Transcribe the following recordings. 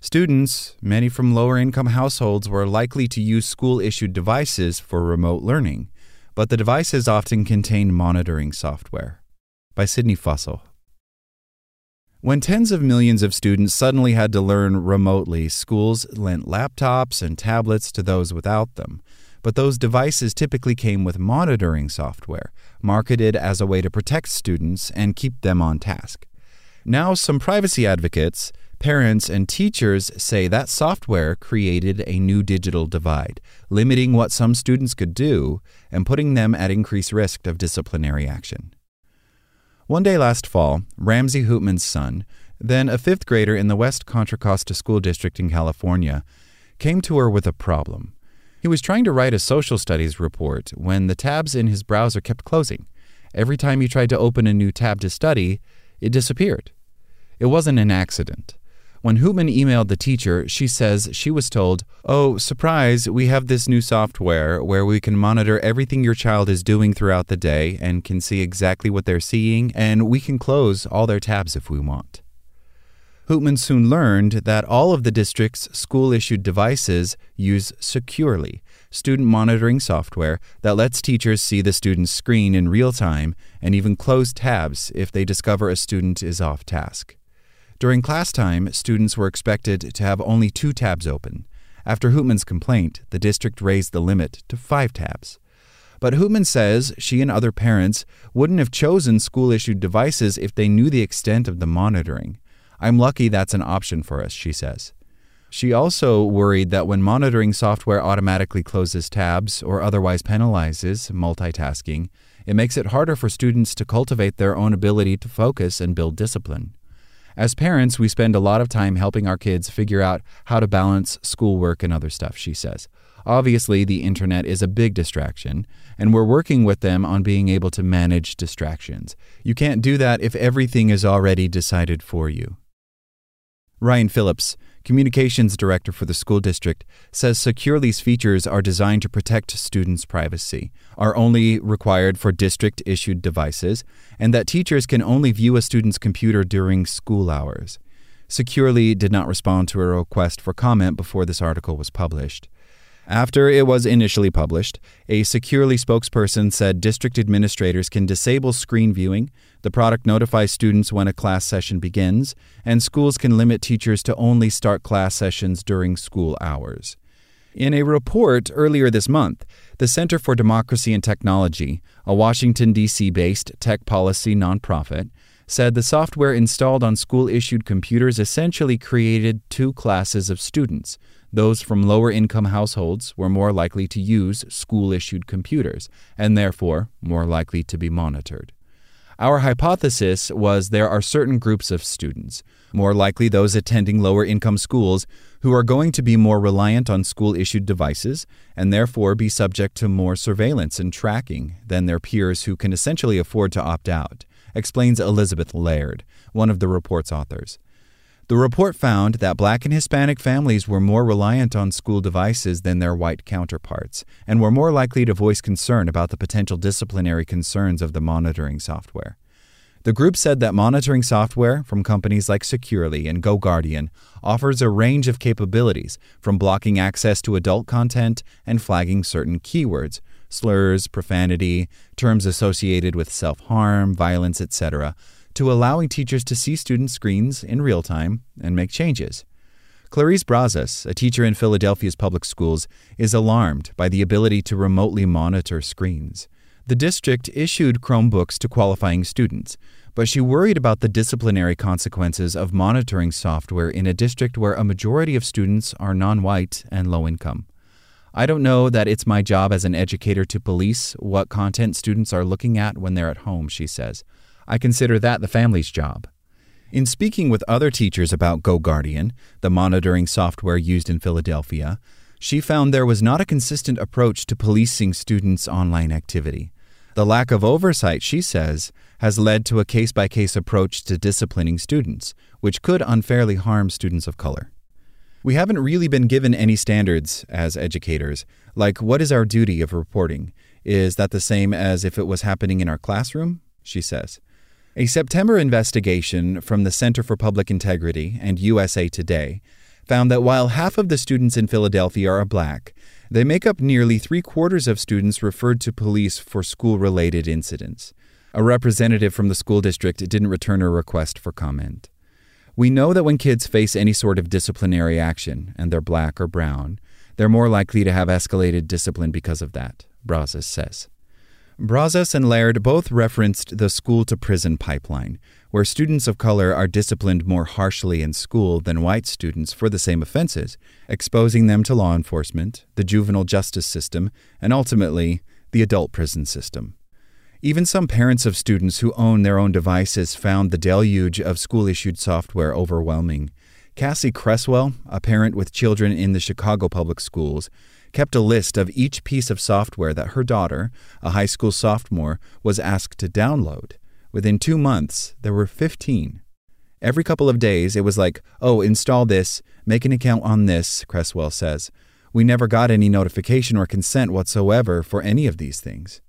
Students, many from lower income households, were likely to use school issued devices for remote learning, but the devices often contained monitoring software. By Sydney Fussell. When tens of millions of students suddenly had to learn remotely, schools lent laptops and tablets to those without them. But those devices typically came with monitoring software, marketed as a way to protect students and keep them on task. Now, some privacy advocates, Parents and teachers say that software created a new digital divide, limiting what some students could do and putting them at increased risk of disciplinary action. One day last fall, Ramsey Hootman's son, then a fifth grader in the West Contra Costa School District in California, came to her with a problem. He was trying to write a social studies report when the tabs in his browser kept closing. Every time he tried to open a new tab to study, it disappeared. It wasn't an accident. When Hootman emailed the teacher, she says she was told, Oh, surprise, we have this new software where we can monitor everything your child is doing throughout the day and can see exactly what they're seeing, and we can close all their tabs if we want. Hootman soon learned that all of the district's school issued devices use Securely, student monitoring software that lets teachers see the student's screen in real time and even close tabs if they discover a student is off task. During class time, students were expected to have only two tabs open. After Hootman's complaint, the district raised the limit to five tabs. But Hootman says she and other parents wouldn't have chosen school issued devices if they knew the extent of the monitoring. I'm lucky that's an option for us, she says. She also worried that when monitoring software automatically closes tabs or otherwise penalizes multitasking, it makes it harder for students to cultivate their own ability to focus and build discipline. As parents, we spend a lot of time helping our kids figure out how to balance schoolwork and other stuff, she says. Obviously, the internet is a big distraction, and we're working with them on being able to manage distractions. You can't do that if everything is already decided for you. Ryan Phillips, communications director for the school district, says Securely's features are designed to protect students' privacy, are only required for district issued devices, and that teachers can only view a student's computer during school hours. Securely did not respond to a request for comment before this article was published. After it was initially published, a Securely spokesperson said district administrators can disable screen viewing, the product notifies students when a class session begins, and schools can limit teachers to only start class sessions during school hours. In a report earlier this month, the Center for Democracy and Technology, a Washington, D.C. based tech policy nonprofit, said the software installed on school issued computers essentially created two classes of students those from lower income households were more likely to use school issued computers and therefore more likely to be monitored. Our hypothesis was there are certain groups of students, more likely those attending lower income schools, who are going to be more reliant on school issued devices and therefore be subject to more surveillance and tracking than their peers who can essentially afford to opt out, explains Elizabeth Laird, one of the report's authors. The report found that black and Hispanic families were more reliant on school devices than their white counterparts and were more likely to voice concern about the potential disciplinary concerns of the monitoring software. The group said that monitoring software from companies like Securely and GoGuardian offers a range of capabilities, from blocking access to adult content and flagging certain keywords, slurs, profanity, terms associated with self harm, violence, etc to allowing teachers to see student screens in real time and make changes. Clarice Brazas, a teacher in Philadelphia's public schools, is alarmed by the ability to remotely monitor screens. The district issued Chromebooks to qualifying students, but she worried about the disciplinary consequences of monitoring software in a district where a majority of students are non white and low income. I don't know that it's my job as an educator to police what content students are looking at when they're at home, she says. I consider that the family's job. In speaking with other teachers about GoGuardian, the monitoring software used in Philadelphia, she found there was not a consistent approach to policing students' online activity. The lack of oversight, she says, has led to a case by case approach to disciplining students, which could unfairly harm students of color. We haven't really been given any standards as educators, like what is our duty of reporting? Is that the same as if it was happening in our classroom? She says. A September investigation from the Center for Public Integrity and USA Today found that while half of the students in Philadelphia are black, they make up nearly three quarters of students referred to police for school related incidents. A representative from the school district didn't return a request for comment. We know that when kids face any sort of disciplinary action and they're black or brown, they're more likely to have escalated discipline because of that, Brazas says. Brazas and Laird both referenced the school to prison pipeline, where students of color are disciplined more harshly in school than white students for the same offenses, exposing them to law enforcement, the juvenile justice system, and ultimately, the adult prison system. Even some parents of students who own their own devices found the deluge of school issued software overwhelming. Cassie Cresswell, a parent with children in the Chicago public schools, kept a list of each piece of software that her daughter, a high school sophomore, was asked to download. Within two months, there were 15. Every couple of days, it was like, oh, install this, make an account on this, Cresswell says. We never got any notification or consent whatsoever for any of these things.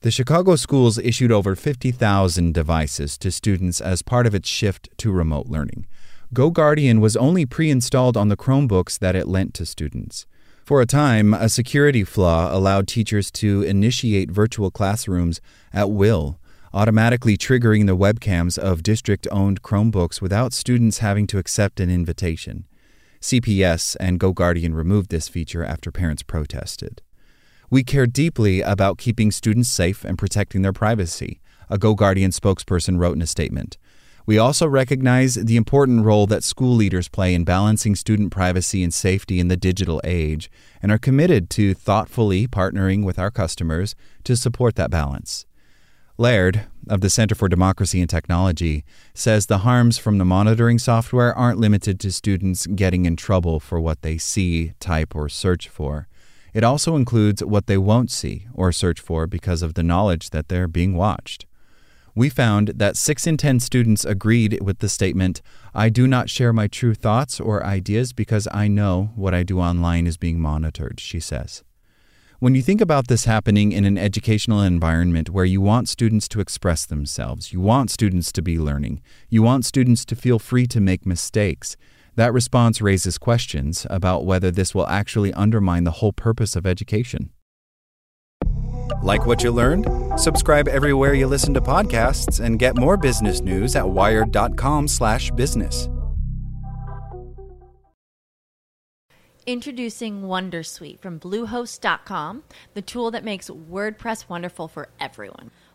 The Chicago schools issued over 50,000 devices to students as part of its shift to remote learning. GoGuardian was only pre installed on the Chromebooks that it lent to students. For a time, a security flaw allowed teachers to initiate virtual classrooms at will, automatically triggering the webcams of district owned Chromebooks without students having to accept an invitation. CPS and GoGuardian removed this feature after parents protested. We care deeply about keeping students safe and protecting their privacy, a GoGuardian spokesperson wrote in a statement. We also recognize the important role that school leaders play in balancing student privacy and safety in the digital age and are committed to thoughtfully partnering with our customers to support that balance. Laird, of the Center for Democracy and Technology, says the harms from the monitoring software aren't limited to students getting in trouble for what they see, type, or search for. It also includes what they won't see or search for because of the knowledge that they're being watched we found that 6 in 10 students agreed with the statement, I do not share my true thoughts or ideas because I know what I do online is being monitored, she says. When you think about this happening in an educational environment where you want students to express themselves, you want students to be learning, you want students to feel free to make mistakes, that response raises questions about whether this will actually undermine the whole purpose of education. Like what you learned? Subscribe everywhere you listen to podcasts and get more business news at wired.com/business. Introducing Wondersuite from bluehost.com, the tool that makes WordPress wonderful for everyone.